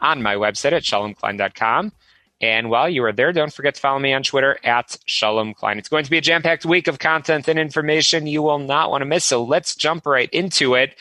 on my website at shalomklein.com. And while you are there, don't forget to follow me on Twitter at Shalom Klein. It's going to be a jam packed week of content and information you will not want to miss. So let's jump right into it.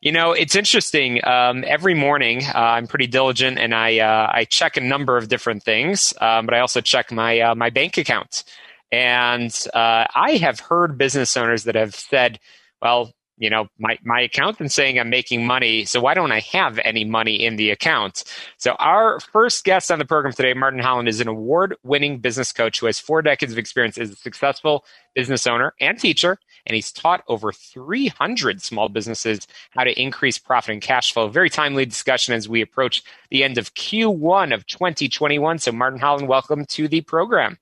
You know, it's interesting. Um, every morning, uh, I'm pretty diligent and I uh, I check a number of different things, um, but I also check my uh, my bank account. And uh, I have heard business owners that have said, "Well, you know, my, my accountant's saying I'm making money, so why don't I have any money in the account? So our first guest on the program today, Martin Holland, is an award-winning business coach who has four decades of experience as a successful business owner and teacher, and he's taught over 300 small businesses how to increase profit and cash flow. Very timely discussion as we approach the end of Q1 of 2021. So Martin Holland, welcome to the program.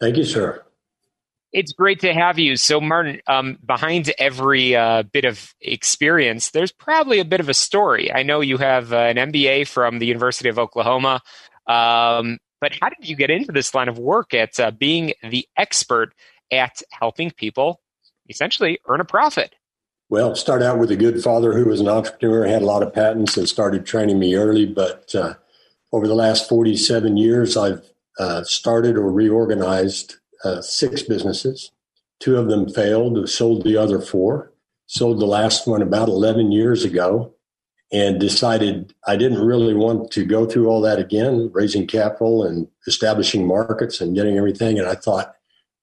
Thank you, sir. It's great to have you. So, Martin, um, behind every uh, bit of experience, there's probably a bit of a story. I know you have uh, an MBA from the University of Oklahoma, um, but how did you get into this line of work at uh, being the expert at helping people essentially earn a profit? Well, start out with a good father who was an entrepreneur, had a lot of patents, and started training me early. But uh, over the last 47 years, I've uh, started or reorganized uh, six businesses. Two of them failed, sold the other four, sold the last one about 11 years ago, and decided I didn't really want to go through all that again, raising capital and establishing markets and getting everything. And I thought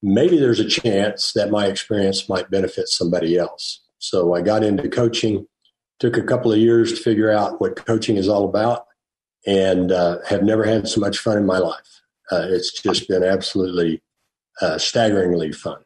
maybe there's a chance that my experience might benefit somebody else. So I got into coaching, took a couple of years to figure out what coaching is all about, and uh, have never had so much fun in my life. Uh, it's just been absolutely uh, staggeringly fun.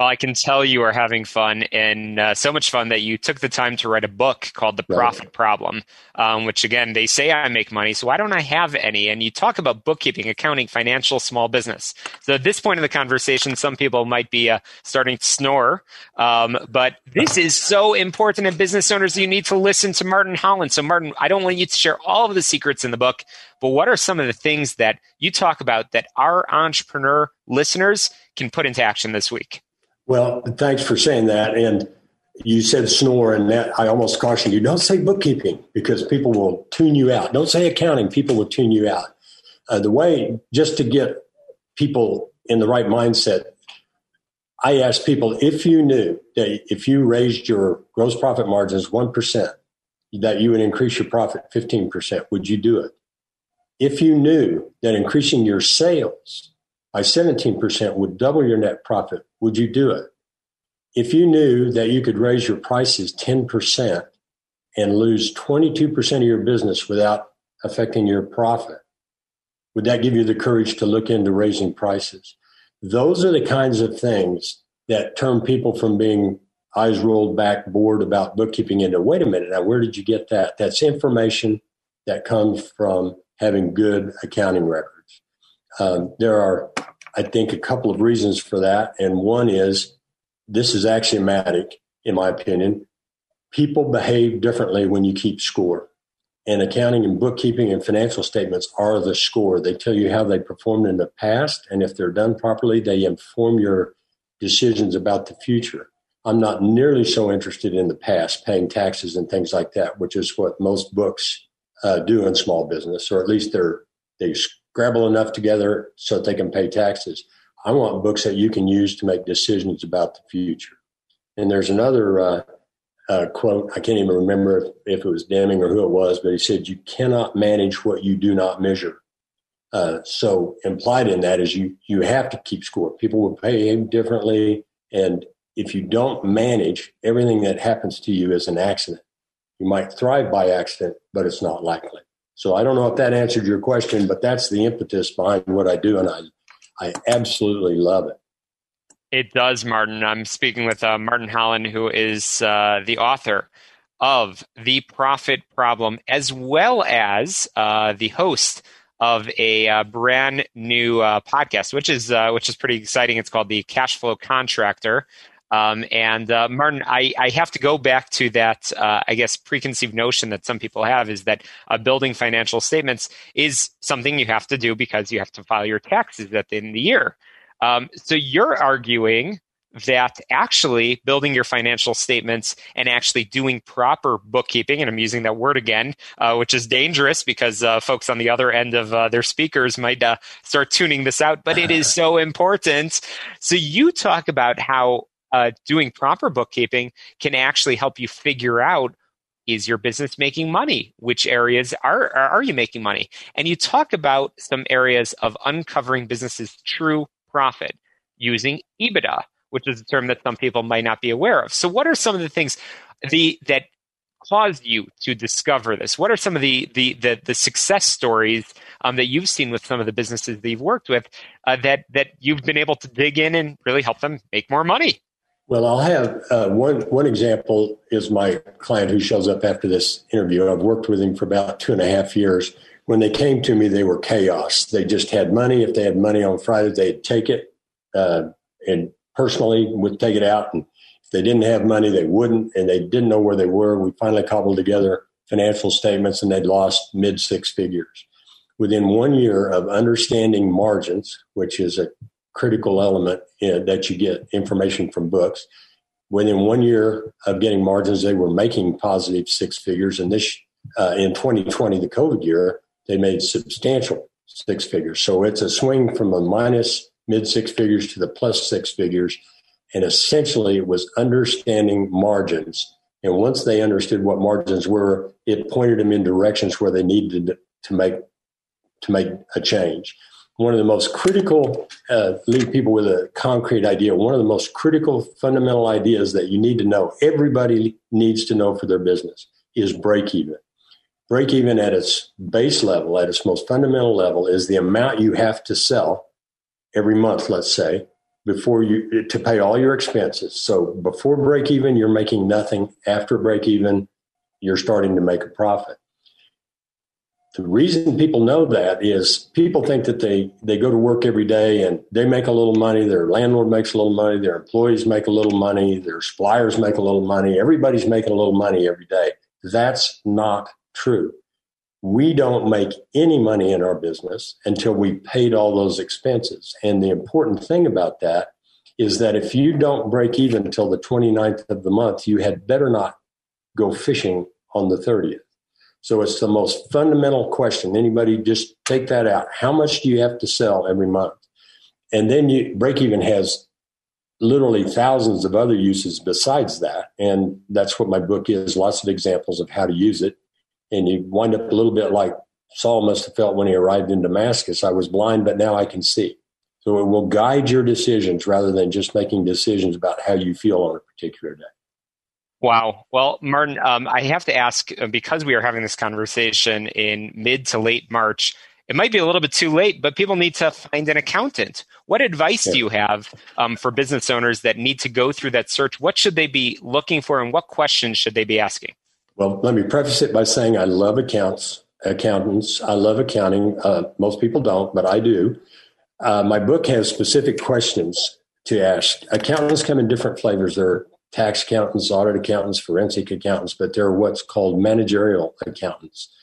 Well, I can tell you are having fun and uh, so much fun that you took the time to write a book called The Profit right. Problem, um, which again, they say I make money, so why don't I have any? And you talk about bookkeeping, accounting, financial, small business. So at this point in the conversation, some people might be uh, starting to snore, um, but this is so important in business owners. You need to listen to Martin Holland. So, Martin, I don't want you to share all of the secrets in the book, but what are some of the things that you talk about that our entrepreneur listeners can put into action this week? Well, thanks for saying that. And you said snore, and that I almost caution you don't say bookkeeping because people will tune you out. Don't say accounting, people will tune you out. Uh, the way, just to get people in the right mindset, I ask people if you knew that if you raised your gross profit margins 1%, that you would increase your profit 15%, would you do it? If you knew that increasing your sales by 17% would double your net profit, would you do it? If you knew that you could raise your prices 10% and lose 22% of your business without affecting your profit, would that give you the courage to look into raising prices? Those are the kinds of things that turn people from being eyes rolled back, bored about bookkeeping into wait a minute, now where did you get that? That's information that comes from having good accounting records. Um, there are, I think, a couple of reasons for that. And one is this is axiomatic, in my opinion. People behave differently when you keep score. And accounting and bookkeeping and financial statements are the score. They tell you how they performed in the past. And if they're done properly, they inform your decisions about the future. I'm not nearly so interested in the past, paying taxes and things like that, which is what most books uh, do in small business, or at least they're they scrabble enough together so that they can pay taxes. I want books that you can use to make decisions about the future. And there's another uh, uh, quote, I can't even remember if, if, it was Deming or who it was, but he said, You cannot manage what you do not measure. Uh, so implied in that is you you have to keep score. People will behave differently, and if you don't manage, everything that happens to you is an accident. You might thrive by accident, but it's not likely. So I don't know if that answered your question, but that's the impetus behind what I do, and I I absolutely love it. It does, Martin. I'm speaking with uh, Martin Holland, who is uh, the author of The Profit Problem, as well as uh, the host of a uh, brand new uh, podcast, which is uh, which is pretty exciting. It's called the Cash Flow Contractor. Um, and uh, Martin, I, I, have to go back to that, uh, I guess, preconceived notion that some people have is that uh, building financial statements is something you have to do because you have to file your taxes at the end of the year. Um, so you're arguing that actually building your financial statements and actually doing proper bookkeeping, and I'm using that word again, uh, which is dangerous because uh, folks on the other end of uh, their speakers might uh, start tuning this out, but it is so important. So you talk about how uh, doing proper bookkeeping can actually help you figure out is your business making money? Which areas are, are, are you making money? And you talk about some areas of uncovering businesses' true profit using EBITDA which is a term that some people might not be aware of. So, what are some of the things the, that caused you to discover this? What are some of the the the, the success stories um, that you've seen with some of the businesses that you've worked with uh, that that you've been able to dig in and really help them make more money? Well, I'll have uh, one one example is my client who shows up after this interview. I've worked with him for about two and a half years. When they came to me, they were chaos. They just had money. If they had money on Friday, they'd take it uh, and personally would take it out. And if they didn't have money, they wouldn't, and they didn't know where they were. We finally cobbled together financial statements and they'd lost mid six figures. Within one year of understanding margins, which is a critical element in, that you get information from books, within one year of getting margins, they were making positive six figures. And this, uh, in 2020, the COVID year, they made substantial six figures. So it's a swing from a minus mid six figures to the plus six figures. And essentially, it was understanding margins. And once they understood what margins were, it pointed them in directions where they needed to make to make a change. One of the most critical, uh, leave people with a concrete idea. One of the most critical fundamental ideas that you need to know, everybody needs to know for their business, is break even. Break even at its base level, at its most fundamental level, is the amount you have to sell every month, let's say, before you to pay all your expenses. So before break even, you're making nothing. After break even, you're starting to make a profit. The reason people know that is people think that they, they go to work every day and they make a little money, their landlord makes a little money, their employees make a little money, their suppliers make a little money, everybody's making a little money every day. That's not true we don't make any money in our business until we paid all those expenses. And the important thing about that is that if you don't break even until the 29th of the month, you had better not go fishing on the 30th. So it's the most fundamental question. Anybody just take that out. How much do you have to sell every month? And then you break even has literally thousands of other uses besides that. And that's what my book is lots of examples of how to use it and you wind up a little bit like Saul must have felt when he arrived in Damascus. I was blind, but now I can see. So it will guide your decisions rather than just making decisions about how you feel on a particular day. Wow. Well, Martin, um, I have to ask uh, because we are having this conversation in mid to late March. It might be a little bit too late, but people need to find an accountant. What advice do you have um, for business owners that need to go through that search? What should they be looking for, and what questions should they be asking? Well, let me preface it by saying I love accounts, accountants. I love accounting. Uh, most people don't, but I do. Uh, my book has specific questions to ask. Accountants come in different flavors. There are tax accountants, audit accountants, forensic accountants, but they're what's called managerial accountants.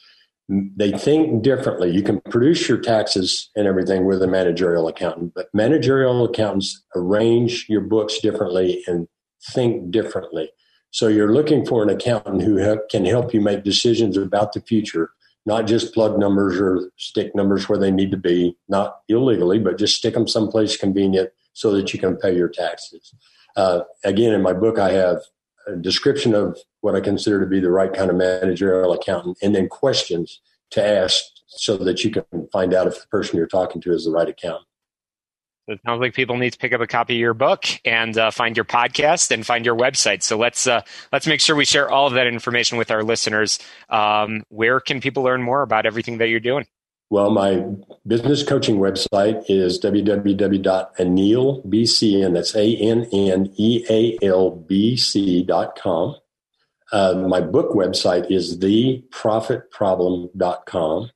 They think differently. You can produce your taxes and everything with a managerial accountant, but managerial accountants arrange your books differently and think differently. So you're looking for an accountant who can help you make decisions about the future, not just plug numbers or stick numbers where they need to be, not illegally, but just stick them someplace convenient so that you can pay your taxes. Uh, again, in my book, I have a description of what I consider to be the right kind of managerial accountant, and then questions to ask so that you can find out if the person you're talking to is the right accountant. It sounds like people need to pick up a copy of your book and uh, find your podcast and find your website. So let's uh, let's make sure we share all of that information with our listeners. Um, where can people learn more about everything that you're doing? Well, my business coaching website is www.annealbc, that's A N N E A L B C dot com. Uh, my book website is theprofitproblem.com.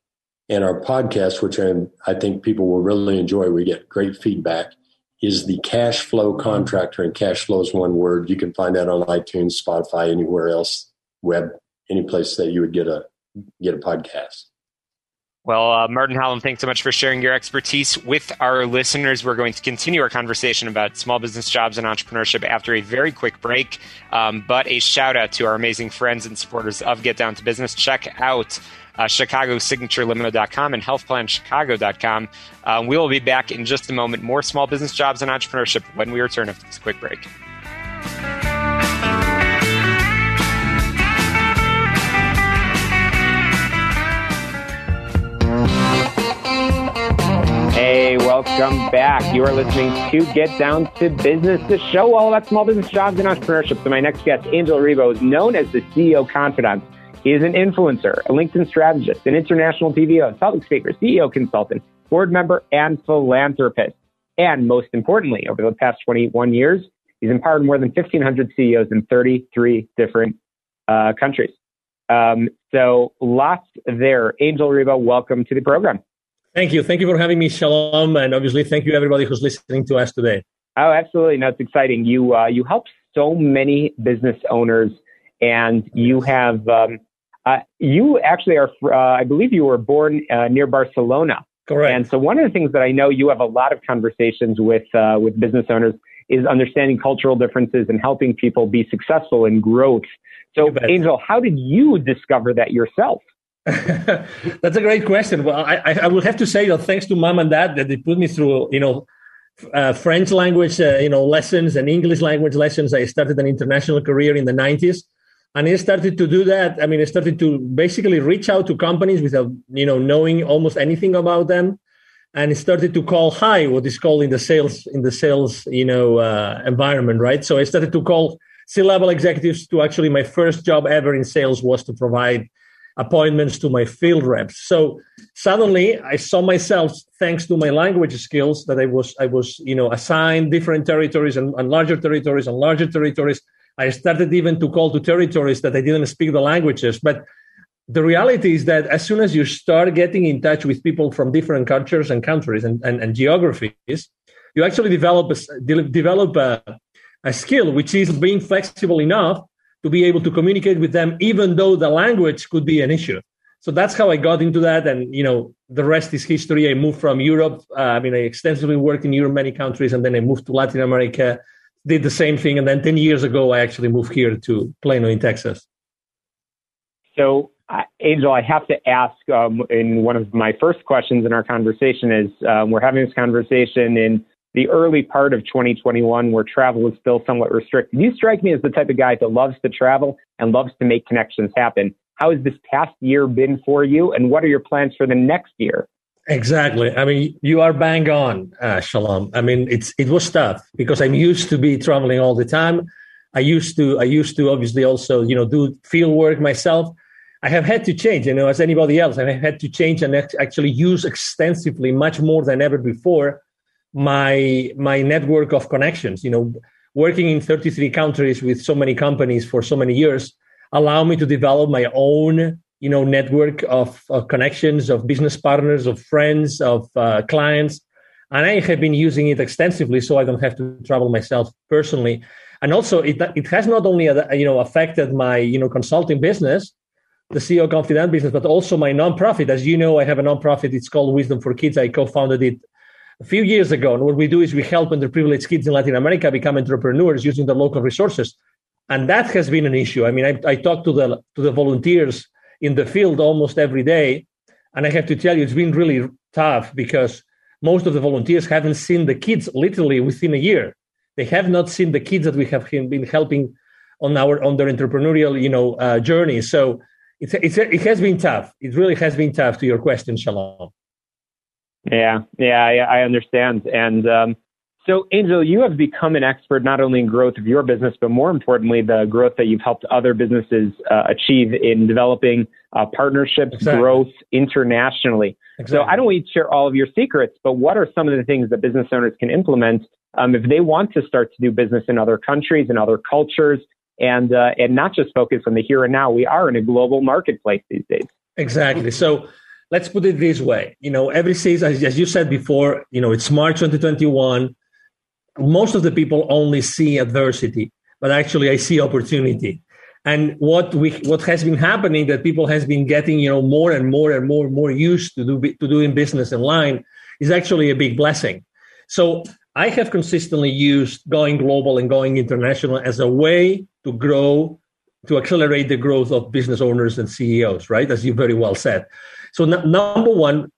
And our podcast, which I, I think people will really enjoy, we get great feedback, is the Cash Flow Contractor. And cash flow is one word. You can find that on iTunes, Spotify, anywhere else, web, any place that you would get a get a podcast. Well, uh, Martin Holland, thanks so much for sharing your expertise with our listeners. We're going to continue our conversation about small business jobs and entrepreneurship after a very quick break. Um, but a shout out to our amazing friends and supporters of Get Down to Business. Check out uh, ChicagoSignatureLimo.com and HealthPlanChicago.com. Uh, we will be back in just a moment. More small business jobs and entrepreneurship when we return after this quick break. Welcome back. You are listening to Get Down to Business, the show all about small business jobs and entrepreneurship. So my next guest, Angel Ribo, is known as the CEO Confidant he is an influencer, a LinkedIn strategist, an international PVO, public speaker, CEO consultant, board member, and philanthropist. And most importantly, over the past 21 years, he's empowered more than 1,500 CEOs in 33 different uh, countries. Um, so lots there. Angel Ribo, welcome to the program. Thank you. Thank you for having me, Shalom, and obviously thank you everybody who's listening to us today. Oh, absolutely. No, it's exciting. You uh, you help so many business owners, and you have um, uh, you actually are, uh, I believe you were born uh, near Barcelona. Correct. And so one of the things that I know you have a lot of conversations with uh, with business owners is understanding cultural differences and helping people be successful in growth. So, Angel, how did you discover that yourself? That's a great question. Well, I, I will have to say, know, thanks to mom and dad that they put me through, you know, uh, French language, uh, you know, lessons and English language lessons. I started an international career in the 90s and I started to do that i mean I started to basically reach out to companies without you know knowing almost anything about them and I started to call high what is called in the sales in the sales you know uh, environment right so i started to call c-level executives to actually my first job ever in sales was to provide appointments to my field reps so suddenly i saw myself thanks to my language skills that i was i was you know assigned different territories and, and larger territories and larger territories I started even to call to territories that I didn't speak the languages. But the reality is that as soon as you start getting in touch with people from different cultures and countries and, and, and geographies, you actually develop a, develop a, a skill, which is being flexible enough to be able to communicate with them, even though the language could be an issue. So that's how I got into that, and you know the rest is history. I moved from Europe. Uh, I mean, I extensively worked in Europe, many countries, and then I moved to Latin America did the same thing. And then 10 years ago, I actually moved here to Plano in Texas. So, uh, Angel, I have to ask um, in one of my first questions in our conversation is um, we're having this conversation in the early part of 2021 where travel is still somewhat restricted. You strike me as the type of guy that loves to travel and loves to make connections happen. How has this past year been for you, and what are your plans for the next year? Exactly. I mean, you are bang on, uh, Shalom. I mean, it's it was tough because I'm used to be traveling all the time. I used to I used to obviously also you know do field work myself. I have had to change, you know, as anybody else. I have had to change and actually use extensively, much more than ever before, my my network of connections. You know, working in 33 countries with so many companies for so many years allow me to develop my own you know network of, of connections of business partners of friends of uh, clients. And i have been using it extensively so i don't have to travel myself personally. And also it, it has not only uh, you know affected my you know consulting business the ceo confidant business but also my nonprofit. As you know i have a nonprofit. It's called wisdom for kids. I co-founded it a few years ago. And what we do is we help underprivileged kids in Latin America become entrepreneurs using the local resources. And that has been an issue. I mean, I, I talk to the to the volunteers in the field almost every day. And I have to tell you, it's been really tough because most of the volunteers haven't seen the kids literally within a year. They have not seen the kids that we have been helping on our on their entrepreneurial, you know, uh, journey. So it's, it's it has been tough. It really has been tough. To your question, Shalom. Yeah, yeah, I, I understand. And um, so, Angel, you have become an expert not only in growth of your business, but more importantly, the growth that you've helped other businesses uh, achieve in developing uh, partnerships, exactly. growth internationally. Exactly. So, I don't want you to share all of your secrets, but what are some of the things that business owners can implement um, if they want to start to do business in other countries and other cultures, and uh, and not just focus on the here and now? We are in a global marketplace these days. Exactly. So let's put it this way you know every season as you said before you know it's march 2021 most of the people only see adversity, but actually I see opportunity. And what we what has been happening that people has been getting you know more and more and more and more used to do to doing business online is actually a big blessing. So I have consistently used going global and going international as a way to grow to accelerate the growth of business owners and CEOs, right? As you very well said. So n- number one,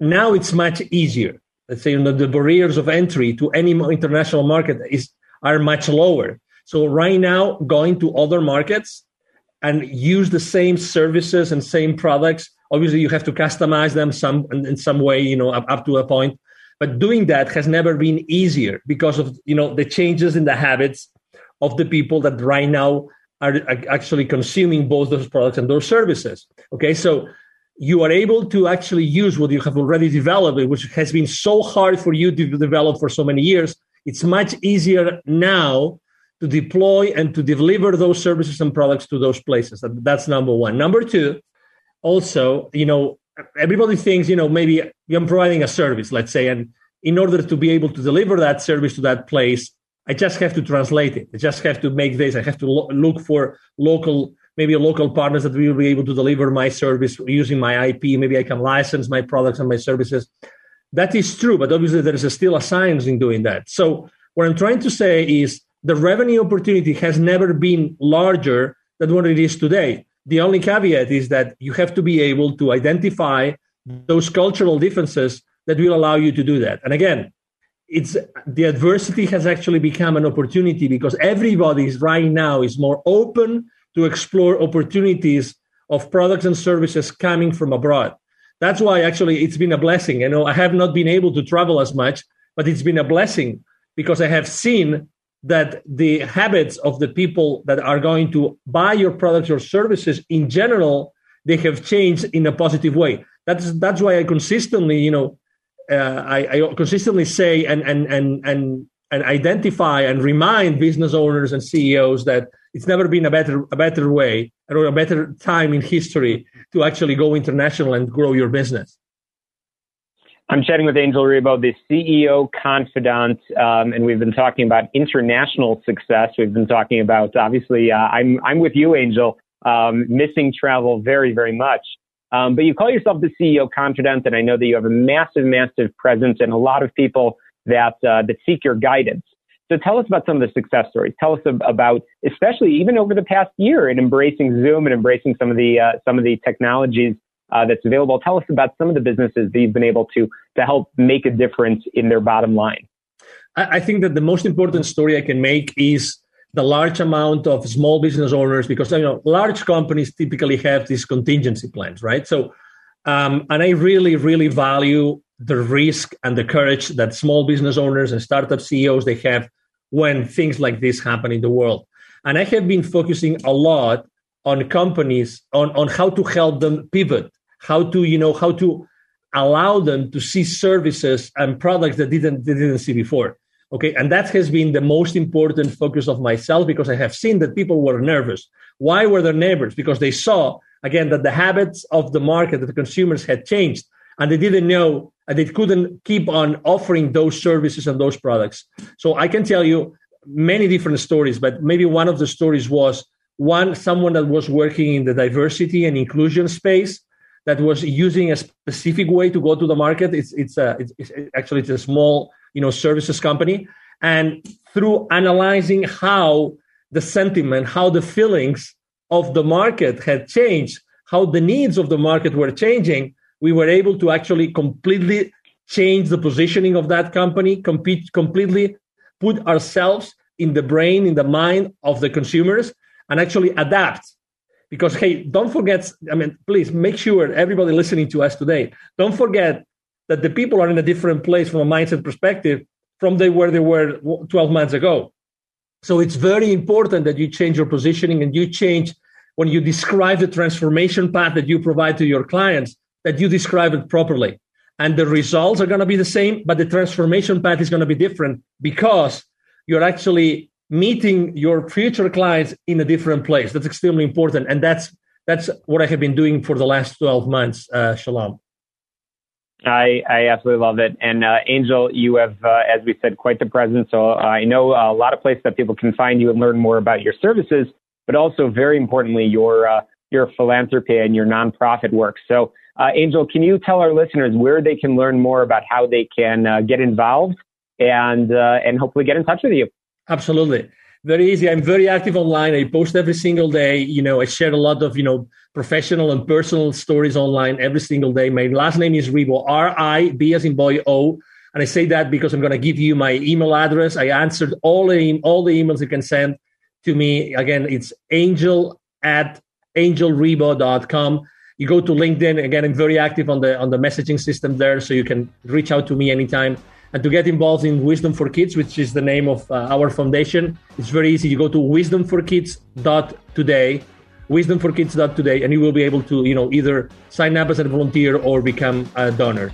now it's much easier let's say you know, the barriers of entry to any international market is are much lower. So right now, going to other markets and use the same services and same products. Obviously, you have to customize them some in some way, you know, up, up to a point. But doing that has never been easier because of you know the changes in the habits of the people that right now are actually consuming both those products and those services. Okay, so you are able to actually use what you have already developed, which has been so hard for you to develop for so many years. It's much easier now to deploy and to deliver those services and products to those places. That's number one. Number two, also, you know, everybody thinks, you know, maybe I'm providing a service, let's say, and in order to be able to deliver that service to that place, I just have to translate it. I just have to make this. I have to lo- look for local maybe local partners that will be able to deliver my service using my IP. Maybe I can license my products and my services. That is true, but obviously there is still a science in doing that. So what I'm trying to say is the revenue opportunity has never been larger than what it is today. The only caveat is that you have to be able to identify those cultural differences that will allow you to do that. And again, it's the adversity has actually become an opportunity because everybody is right now is more open to explore opportunities of products and services coming from abroad. That's why actually it's been a blessing. You know, I have not been able to travel as much, but it's been a blessing because I have seen that the habits of the people that are going to buy your products or services in general they have changed in a positive way. That's that's why I consistently, you know, uh, I, I consistently say and and and and and identify and remind business owners and CEOs that it's never been a better a better way or a better time in history to actually go international and grow your business. I'm chatting with Angel Ribo, the CEO confidant, um, and we've been talking about international success. We've been talking about obviously. Uh, I'm I'm with you, Angel. Um, missing travel very very much. Um, but you call yourself the CEO confidant, and I know that you have a massive, massive presence and a lot of people that uh, that seek your guidance. So tell us about some of the success stories. Tell us about, especially even over the past year, in embracing Zoom and embracing some of the uh, some of the technologies uh, that's available. Tell us about some of the businesses that you've been able to to help make a difference in their bottom line. I think that the most important story I can make is the large amount of small business owners because you know large companies typically have these contingency plans, right? So, um, and I really, really value the risk and the courage that small business owners and startup CEOs they have when things like this happen in the world. And I have been focusing a lot on companies on, on how to help them pivot, how to, you know, how to allow them to see services and products that didn't they didn't see before. Okay. And that has been the most important focus of myself because I have seen that people were nervous. Why were they nervous? Because they saw again that the habits of the market, that the consumers had changed and they didn't know and they couldn't keep on offering those services and those products. So I can tell you many different stories, but maybe one of the stories was one someone that was working in the diversity and inclusion space that was using a specific way to go to the market. It's it's a it's, it's actually it's a small you know services company, and through analyzing how the sentiment, how the feelings of the market had changed, how the needs of the market were changing, we were able to actually completely change the positioning of that company, compete completely, put ourselves in the brain, in the mind of the consumers, and actually adapt. Because hey, don't forget, I mean, please make sure everybody listening to us today, don't forget that the people are in a different place from a mindset perspective from they where they were 12 months ago. So it's very important that you change your positioning and you change when you describe the transformation path that you provide to your clients, that you describe it properly and the results are going to be the same, but the transformation path is going to be different because you're actually meeting your future clients in a different place. That's extremely important, and that's that's what I have been doing for the last twelve months. Uh, Shalom. I, I absolutely love it. And uh, Angel, you have, uh, as we said, quite the presence. So uh, I know a lot of places that people can find you and learn more about your services, but also very importantly, your uh, your philanthropy and your nonprofit work. So uh, Angel, can you tell our listeners where they can learn more about how they can uh, get involved and uh, and hopefully get in touch with you? Absolutely, very easy. I'm very active online. I post every single day. You know, I share a lot of you know professional and personal stories online every single day. My last name is Ribo, R I B as in boy O. And I say that because I'm going to give you my email address. I answered all the all the emails you can send to me. Again, it's angel at angelribo.com you go to linkedin again i'm very active on the on the messaging system there so you can reach out to me anytime and to get involved in wisdom for kids which is the name of uh, our foundation it's very easy you go to wisdomforkids.today wisdomforkids.today and you will be able to you know either sign up as a volunteer or become a donor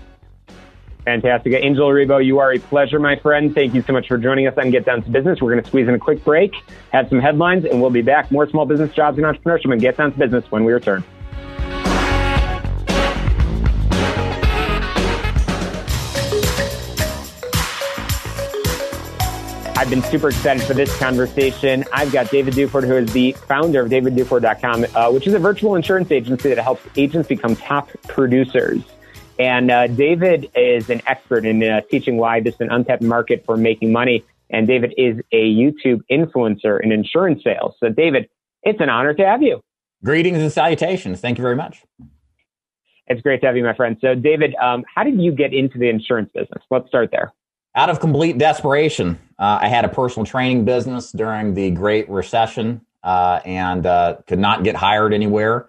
Fantastic. Angel Ribo, you are a pleasure, my friend. Thank you so much for joining us on Get Down to Business. We're going to squeeze in a quick break, have some headlines, and we'll be back. More small business jobs and entrepreneurship and Get Down to Business when we return. I've been super excited for this conversation. I've got David Duford, who is the founder of DavidDuford.com, uh, which is a virtual insurance agency that helps agents become top producers. And uh, David is an expert in uh, teaching why this is an untapped market for making money. And David is a YouTube influencer in insurance sales. So, David, it's an honor to have you. Greetings and salutations. Thank you very much. It's great to have you, my friend. So, David, um, how did you get into the insurance business? Let's start there out of complete desperation, uh, I had a personal training business during the Great Recession uh, and uh, could not get hired anywhere.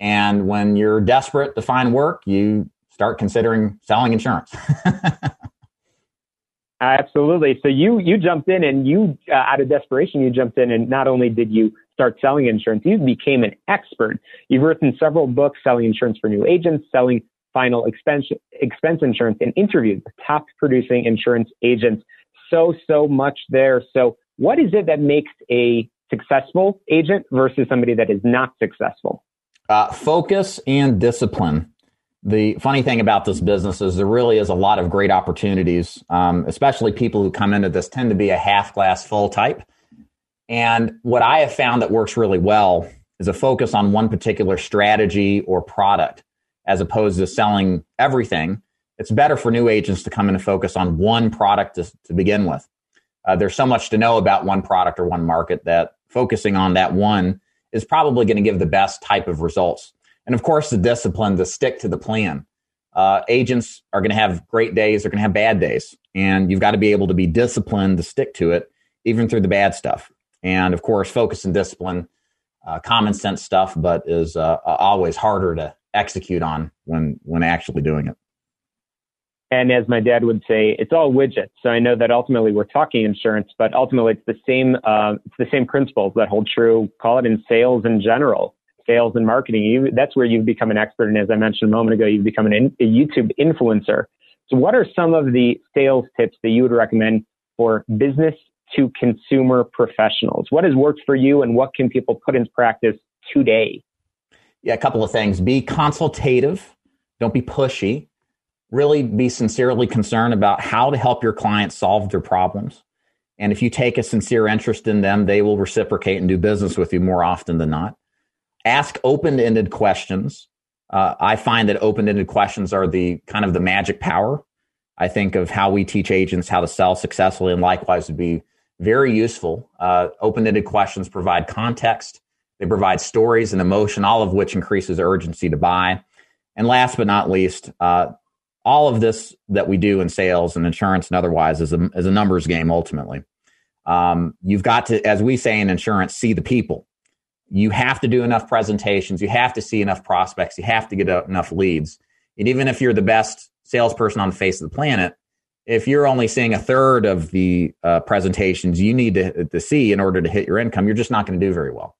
And when you're desperate to find work, you start considering selling insurance. Absolutely. So you you jumped in and you uh, out of desperation you jumped in and not only did you start selling insurance, you became an expert. You've written several books selling insurance for new agents, selling final expense, expense insurance and interviewed the top producing insurance agents. So, so much there. So, what is it that makes a successful agent versus somebody that is not successful? Uh, focus and discipline. The funny thing about this business is there really is a lot of great opportunities, um, especially people who come into this tend to be a half glass full type. And what I have found that works really well is a focus on one particular strategy or product as opposed to selling everything. It's better for new agents to come in and focus on one product to, to begin with. Uh, there's so much to know about one product or one market that focusing on that one is probably going to give the best type of results. And of course, the discipline to stick to the plan. Uh, agents are going to have great days, they're going to have bad days. And you've got to be able to be disciplined to stick to it, even through the bad stuff. And of course, focus and discipline, uh, common sense stuff, but is uh, always harder to execute on when when actually doing it. And as my dad would say, it's all widgets. So I know that ultimately we're talking insurance, but ultimately it's the same uh, it's the same principles that hold true. Call it in sales in general, sales and marketing. You, that's where you've become an expert. And as I mentioned a moment ago, you've become in, a YouTube influencer. So what are some of the sales tips that you would recommend for business to consumer professionals? What has worked for you, and what can people put into practice today? Yeah, a couple of things. Be consultative. Don't be pushy. Really be sincerely concerned about how to help your clients solve their problems. And if you take a sincere interest in them, they will reciprocate and do business with you more often than not. Ask open ended questions. Uh, I find that open-ended questions are the kind of the magic power. I think of how we teach agents how to sell successfully, and likewise would be very useful. Uh, open-ended questions provide context. They provide stories and emotion, all of which increases urgency to buy. And last but not least, uh, all of this that we do in sales and insurance and otherwise is a, is a numbers game ultimately. Um, you've got to, as we say in insurance, see the people. You have to do enough presentations. You have to see enough prospects. You have to get enough leads. And even if you're the best salesperson on the face of the planet, if you're only seeing a third of the uh, presentations you need to, to see in order to hit your income, you're just not going to do very well.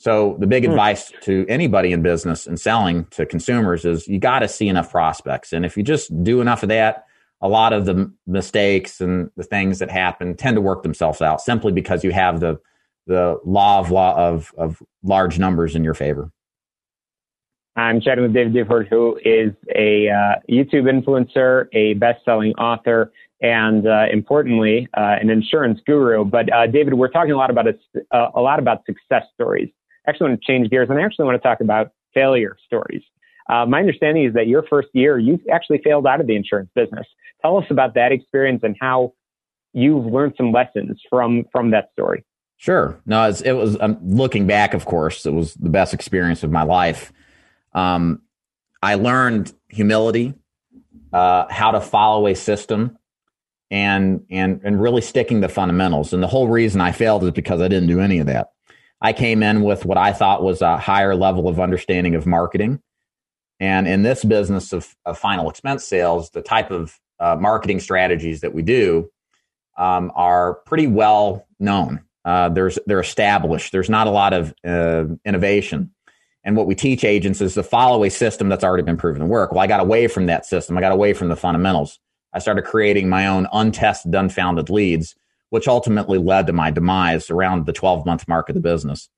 So the big hmm. advice to anybody in business and selling to consumers is you got to see enough prospects. And if you just do enough of that, a lot of the mistakes and the things that happen tend to work themselves out simply because you have the the law of law of, of large numbers in your favor. I'm chatting with David Duford, who is a uh, YouTube influencer, a best-selling author, and uh, importantly, uh, an insurance guru. But uh, David, we're talking a lot about a, uh, a lot about success stories. I actually want to change gears, and I actually want to talk about failure stories. Uh, my understanding is that your first year, you actually failed out of the insurance business. Tell us about that experience and how you've learned some lessons from from that story. Sure. No, it was. I'm looking back, of course, it was the best experience of my life. Um, I learned humility, uh, how to follow a system, and and and really sticking to fundamentals. And the whole reason I failed is because I didn't do any of that. I came in with what I thought was a higher level of understanding of marketing. And in this business of, of final expense sales, the type of uh, marketing strategies that we do um, are pretty well known. Uh, there's they're established. There's not a lot of uh, innovation. And what we teach agents is to follow a system that's already been proven to work. Well, I got away from that system. I got away from the fundamentals. I started creating my own untested, unfounded leads which ultimately led to my demise around the 12 month mark of the business.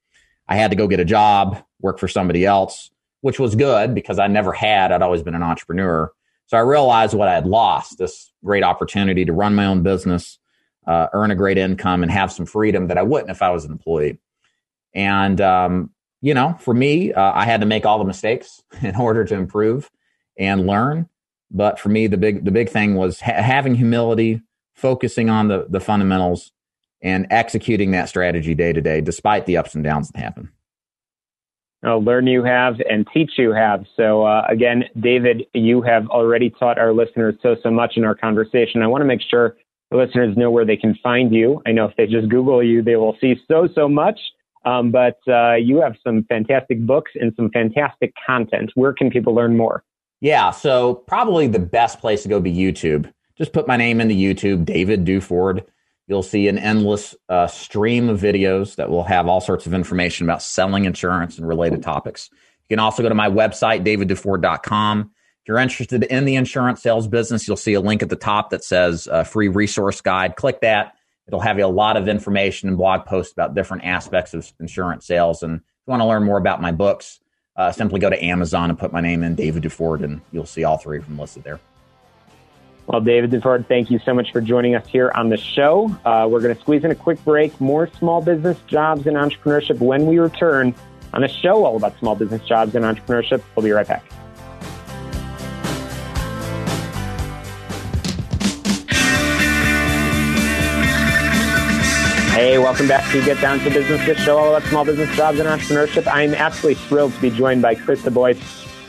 I had to go get a job, work for somebody else, which was good because I never had. I'd always been an entrepreneur. So I realized what I had lost this great opportunity to run my own business, uh, earn a great income, and have some freedom that I wouldn't if I was an employee. And, um, you know, for me, uh, I had to make all the mistakes in order to improve and learn. But for me, the big the big thing was ha- having humility, focusing on the, the fundamentals and executing that strategy day to day, despite the ups and downs that happen. Oh, learn you have and teach you have. So uh, again, David, you have already taught our listeners so so much in our conversation. I want to make sure the listeners know where they can find you. I know if they just Google you, they will see so so much. Um, but uh, you have some fantastic books and some fantastic content. Where can people learn more? Yeah, so probably the best place to go be YouTube just put my name into YouTube, David Duford. You'll see an endless uh, stream of videos that will have all sorts of information about selling insurance and related topics. You can also go to my website, davidduford.com. If you're interested in the insurance sales business, you'll see a link at the top that says uh, free resource guide. Click that. It'll have you a lot of information and blog posts about different aspects of insurance sales. And if you want to learn more about my books, uh, simply go to Amazon and put my name in, David Duford, and you'll see all three of them listed there. Well, David Duford, thank you so much for joining us here on the show. Uh, we're going to squeeze in a quick break, more small business jobs and entrepreneurship when we return on a show all about small business jobs and entrepreneurship. We'll be right back. Hey, welcome back to Get Down to Business, the show all about small business jobs and entrepreneurship. I'm absolutely thrilled to be joined by Krista Boyce,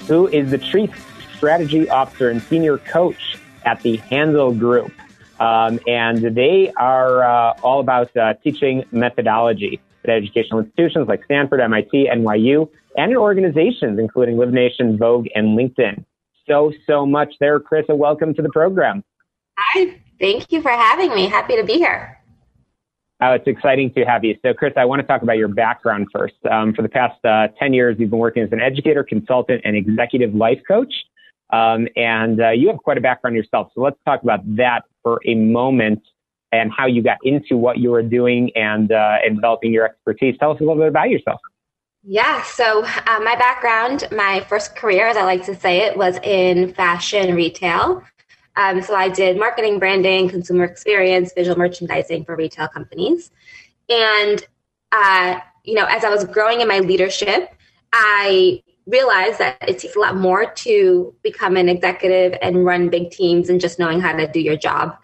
who is the Chief Strategy Officer and Senior Coach at the Handel Group. Um, and they are uh, all about uh, teaching methodology at educational institutions like Stanford, MIT, NYU, and in organizations including Live Nation, Vogue, and LinkedIn. So, so much there, Krista welcome to the program. Hi, thank you for having me. Happy to be here. Oh, it's exciting to have you. So, Chris, I want to talk about your background first. Um, for the past uh, 10 years, you've been working as an educator, consultant, and executive life coach. Um, and uh, you have quite a background yourself. So let's talk about that for a moment and how you got into what you were doing and, uh, developing your expertise. Tell us a little bit about yourself. Yeah, so uh, my background, my first career, as I like to say it, was in fashion retail. Um, so I did marketing, branding, consumer experience, visual merchandising for retail companies. And, uh, you know, as I was growing in my leadership, I realized that it takes a lot more to become an executive and run big teams and just knowing how to do your job.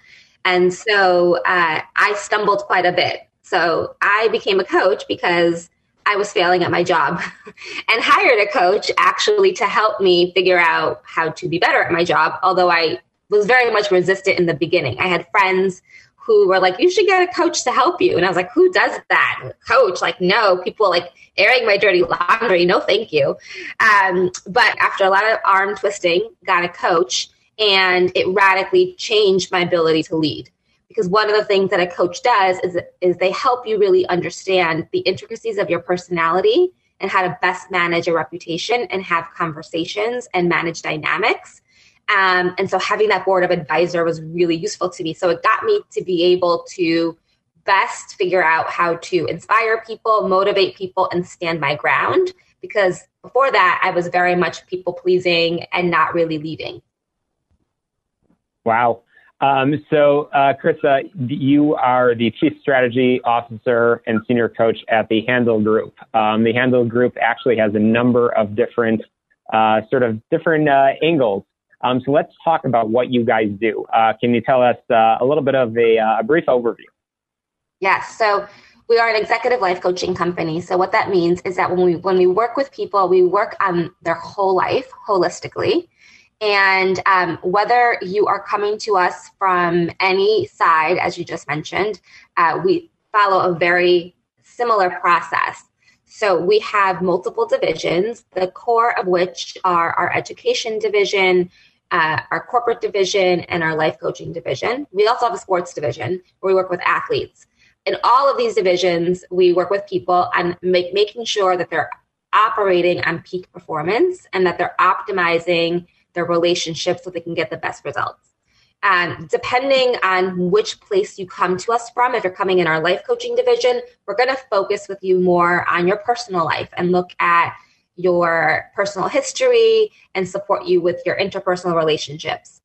And so uh, I stumbled quite a bit. So I became a coach because I was failing at my job and hired a coach actually to help me figure out how to be better at my job. Although I was very much resistant in the beginning. I had friends who were like, you should get a coach to help you. And I was like, who does that? Coach? Like, no, people like airing my dirty laundry. No, thank you. Um, but after a lot of arm twisting, got a coach and it radically changed my ability to lead. Because one of the things that a coach does is, is they help you really understand the intricacies of your personality and how to best manage a reputation and have conversations and manage dynamics um, and so having that board of advisor was really useful to me. So it got me to be able to best figure out how to inspire people, motivate people, and stand my ground. Because before that, I was very much people pleasing and not really leading. Wow. Um, so, uh, Krista, you are the Chief Strategy Officer and Senior Coach at the Handel Group. Um, the Handel Group actually has a number of different, uh, sort of different uh, angles um, so let's talk about what you guys do. Uh, can you tell us uh, a little bit of a, uh, a, brief overview? Yes. So we are an executive life coaching company. So what that means is that when we when we work with people, we work on their whole life holistically. And um, whether you are coming to us from any side, as you just mentioned, uh, we follow a very similar process. So we have multiple divisions, the core of which are our education division, uh, our corporate division and our life coaching division. We also have a sports division where we work with athletes. In all of these divisions, we work with people on make, making sure that they're operating on peak performance and that they're optimizing their relationships so they can get the best results. Um, depending on which place you come to us from, if you're coming in our life coaching division, we're going to focus with you more on your personal life and look at your personal history and support you with your interpersonal relationships.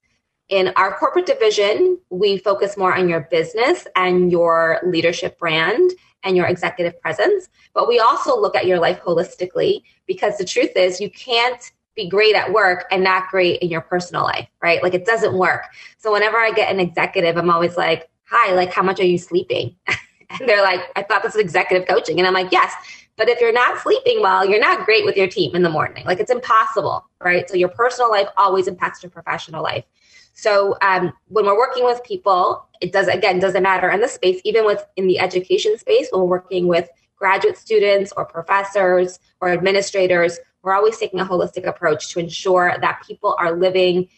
In our corporate division, we focus more on your business and your leadership brand and your executive presence. But we also look at your life holistically because the truth is, you can't be great at work and not great in your personal life, right? Like it doesn't work. So whenever I get an executive, I'm always like, hi, like, how much are you sleeping? and they're like, I thought this was executive coaching. And I'm like, yes, but if you're not sleeping well, you're not great with your team in the morning. Like it's impossible, right? So your personal life always impacts your professional life. So um, when we're working with people, it does again doesn't matter in the space, even with in the education space. When we're working with graduate students or professors or administrators, we're always taking a holistic approach to ensure that people are living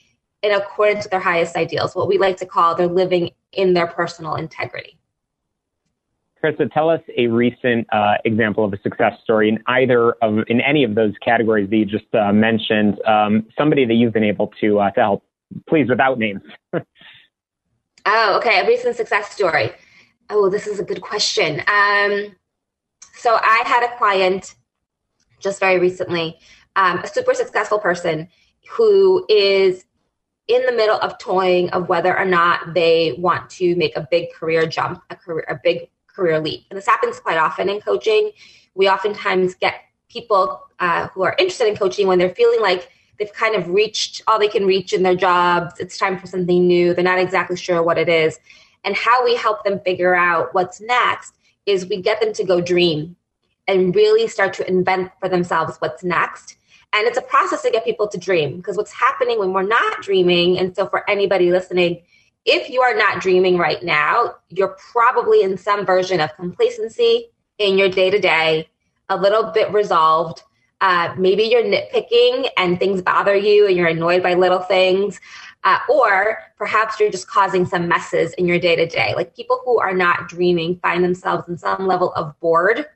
in accordance with their highest ideals, what we like to call they're living in their personal integrity. Krista, tell us a recent uh, example of a success story in either of in any of those categories that you just uh, mentioned. Um, somebody that you've been able to uh, to help, please, without names. oh, okay, a recent success story. Oh, this is a good question. Um, so I had a client just very recently, um, a super successful person who is in the middle of toying of whether or not they want to make a big career jump, a career, a big career leap. And this happens quite often in coaching. We oftentimes get people uh, who are interested in coaching when they're feeling like they've kind of reached all they can reach in their jobs. It's time for something new. They're not exactly sure what it is. And how we help them figure out what's next is we get them to go dream and really start to invent for themselves what's next. And it's a process to get people to dream because what's happening when we're not dreaming, and so for anybody listening, if you are not dreaming right now, you're probably in some version of complacency in your day to day, a little bit resolved. Uh, maybe you're nitpicking and things bother you and you're annoyed by little things. Uh, or perhaps you're just causing some messes in your day to day. Like people who are not dreaming find themselves in some level of bored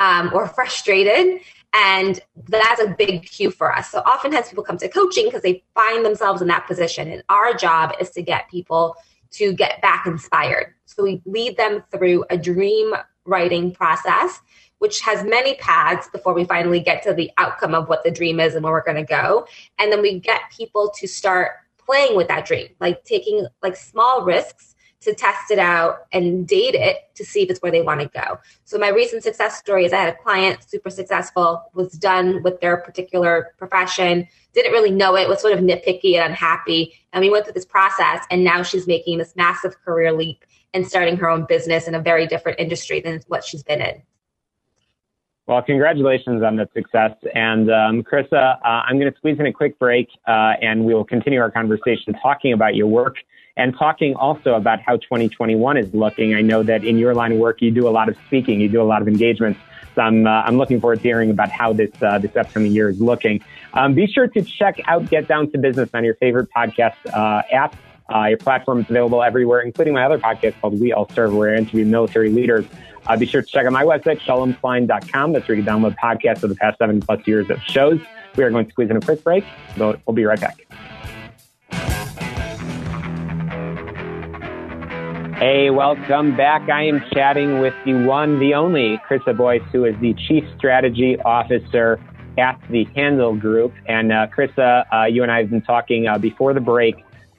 um, or frustrated and that's a big cue for us. So oftentimes people come to coaching because they find themselves in that position. And our job is to get people to get back inspired. So we lead them through a dream writing process, which has many paths before we finally get to the outcome of what the dream is and where we're going to go. And then we get people to start playing with that dream, like taking like small risks to test it out and date it to see if it's where they want to go. So my recent success story is I had a client, super successful, was done with their particular profession, didn't really know it, was sort of nitpicky and unhappy. And we went through this process and now she's making this massive career leap and starting her own business in a very different industry than what she's been in. Well, congratulations on the success. And um, Krista, uh, I'm going to squeeze in a quick break uh, and we will continue our conversation talking about your work and talking also about how 2021 is looking. I know that in your line of work, you do a lot of speaking, you do a lot of engagements. So I'm, uh, I'm looking forward to hearing about how this, uh, this upcoming year is looking. Um, be sure to check out Get Down to Business on your favorite podcast uh, app. Uh, your platform is available everywhere, including my other podcast called We All Serve, where I interview military leaders. Uh, be sure to check out my website, shalomklein.com. That's where you can download podcasts of the past seven plus years of shows. We are going to squeeze in a quick break. but we'll be right back. Hey, welcome back. I am chatting with the one, the only Krista Boyce, who is the Chief Strategy Officer at the Handel Group. And uh, Krista, uh, you and I have been talking uh, before the break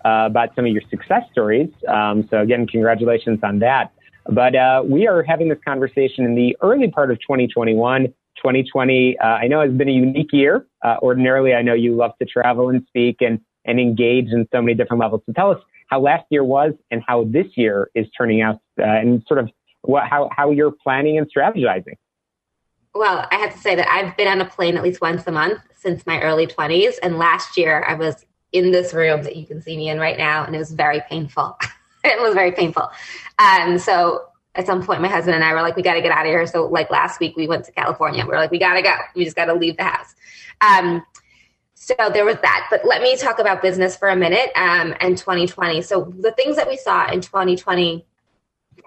uh, about some of your success stories. Um, so again, congratulations on that. But uh, we are having this conversation in the early part of 2021. 2020, uh, I know has been a unique year. ordinarily, I know you love to travel and speak and, and engage in so many different levels. So tell us how last year was and how this year is turning out and sort of what, how, how you're planning and strategizing. Well, I have to say that I've been on a plane at least once a month since my early 20s. And last year I was in this room that you can see me in right now, and it was very painful. it was very painful. Um, so at some point, my husband and I were like, we got to get out of here. So, like last week, we went to California. We are like, we got to go. We just got to leave the house. Um, so there was that. But let me talk about business for a minute um, and 2020. So the things that we saw in 2020,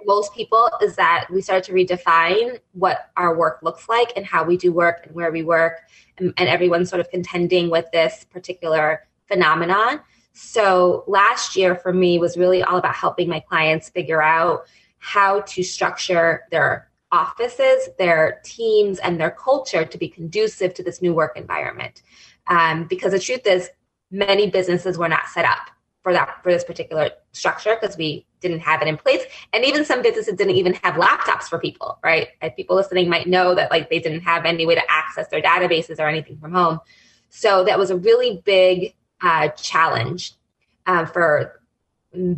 most people, is that we started to redefine what our work looks like and how we do work and where we work, and, and everyone's sort of contending with this particular phenomenon. So last year for me was really all about helping my clients figure out how to structure their offices, their teams, and their culture to be conducive to this new work environment. Um, because the truth is, many businesses were not set up for that for this particular structure because we didn't have it in place. And even some businesses didn't even have laptops for people right? People listening might know that like they didn't have any way to access their databases or anything from home. So that was a really big uh, challenge uh, for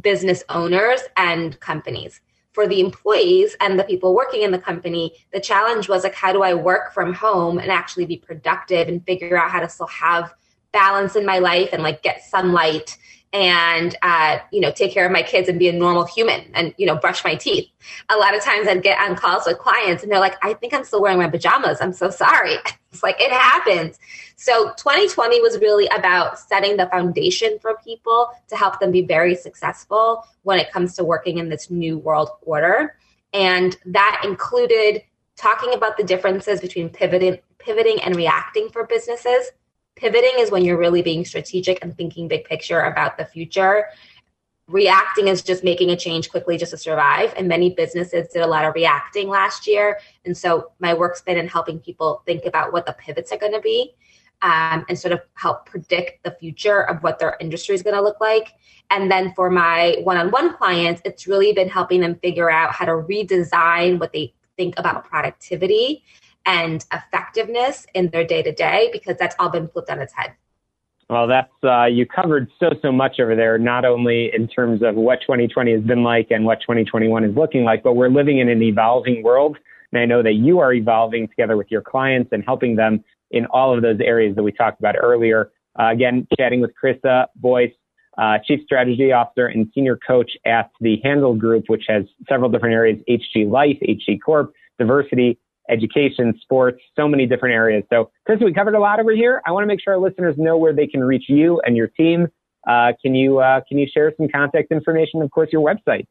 business owners and companies. For the employees and the people working in the company, the challenge was like, how do I work from home and actually be productive and figure out how to still have balance in my life and like get sunlight and uh, you know take care of my kids and be a normal human and you know brush my teeth. A lot of times i'd get on calls with clients and they're like i think i'm still wearing my pajamas. I'm so sorry. It's like it happens. So 2020 was really about setting the foundation for people to help them be very successful when it comes to working in this new world order. And that included talking about the differences between pivoting pivoting and reacting for businesses Pivoting is when you're really being strategic and thinking big picture about the future. Reacting is just making a change quickly just to survive. And many businesses did a lot of reacting last year. And so my work's been in helping people think about what the pivots are going to be um, and sort of help predict the future of what their industry is going to look like. And then for my one on one clients, it's really been helping them figure out how to redesign what they think about productivity and effectiveness in their day to day because that's all been flipped on its head. Well, that's uh, you covered so so much over there. Not only in terms of what 2020 has been like and what 2021 is looking like, but we're living in an evolving world. And I know that you are evolving together with your clients and helping them in all of those areas that we talked about earlier. Uh, again, chatting with Krista Boyce, uh, Chief Strategy Officer and Senior Coach at the Handel Group, which has several different areas: HG Life, HG Corp, diversity, education, sports, so many different areas. So, Chris, we covered a lot over here. I want to make sure our listeners know where they can reach you and your team. Uh, can you uh, can you share some contact information? Of course, your website.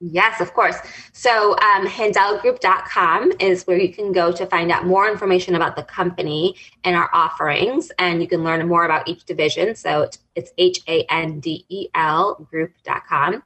Yes, of course. So, um, handelgroup.com is where you can go to find out more information about the company and our offerings, and you can learn more about each division. So, it's H A N D E L group.com.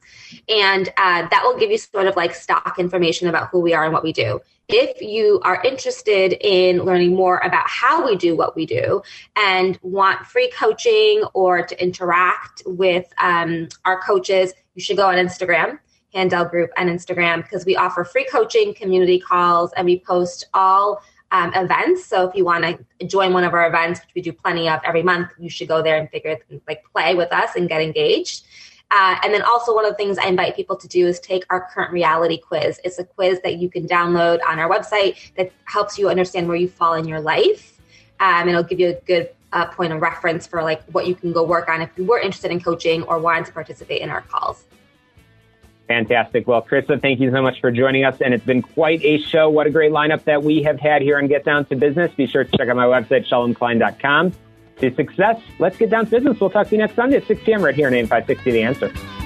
And uh, that will give you sort of like stock information about who we are and what we do if you are interested in learning more about how we do what we do and want free coaching or to interact with um, our coaches, you should go on Instagram Handel Group on Instagram because we offer free coaching, community calls, and we post all um, events. So if you want to join one of our events, which we do plenty of every month, you should go there and figure like play with us and get engaged. Uh, and then also one of the things I invite people to do is take our current reality quiz. It's a quiz that you can download on our website that helps you understand where you fall in your life. Um, and it'll give you a good uh, point of reference for like what you can go work on if you were interested in coaching or wanted to participate in our calls. Fantastic. Well, Krista, thank you so much for joining us. And it's been quite a show. What a great lineup that we have had here on Get Down to Business. Be sure to check out my website, shalomklein.com. To success, let's get down to business. We'll talk to you next Sunday at 6 p.m. right here on AM 560 The Answer.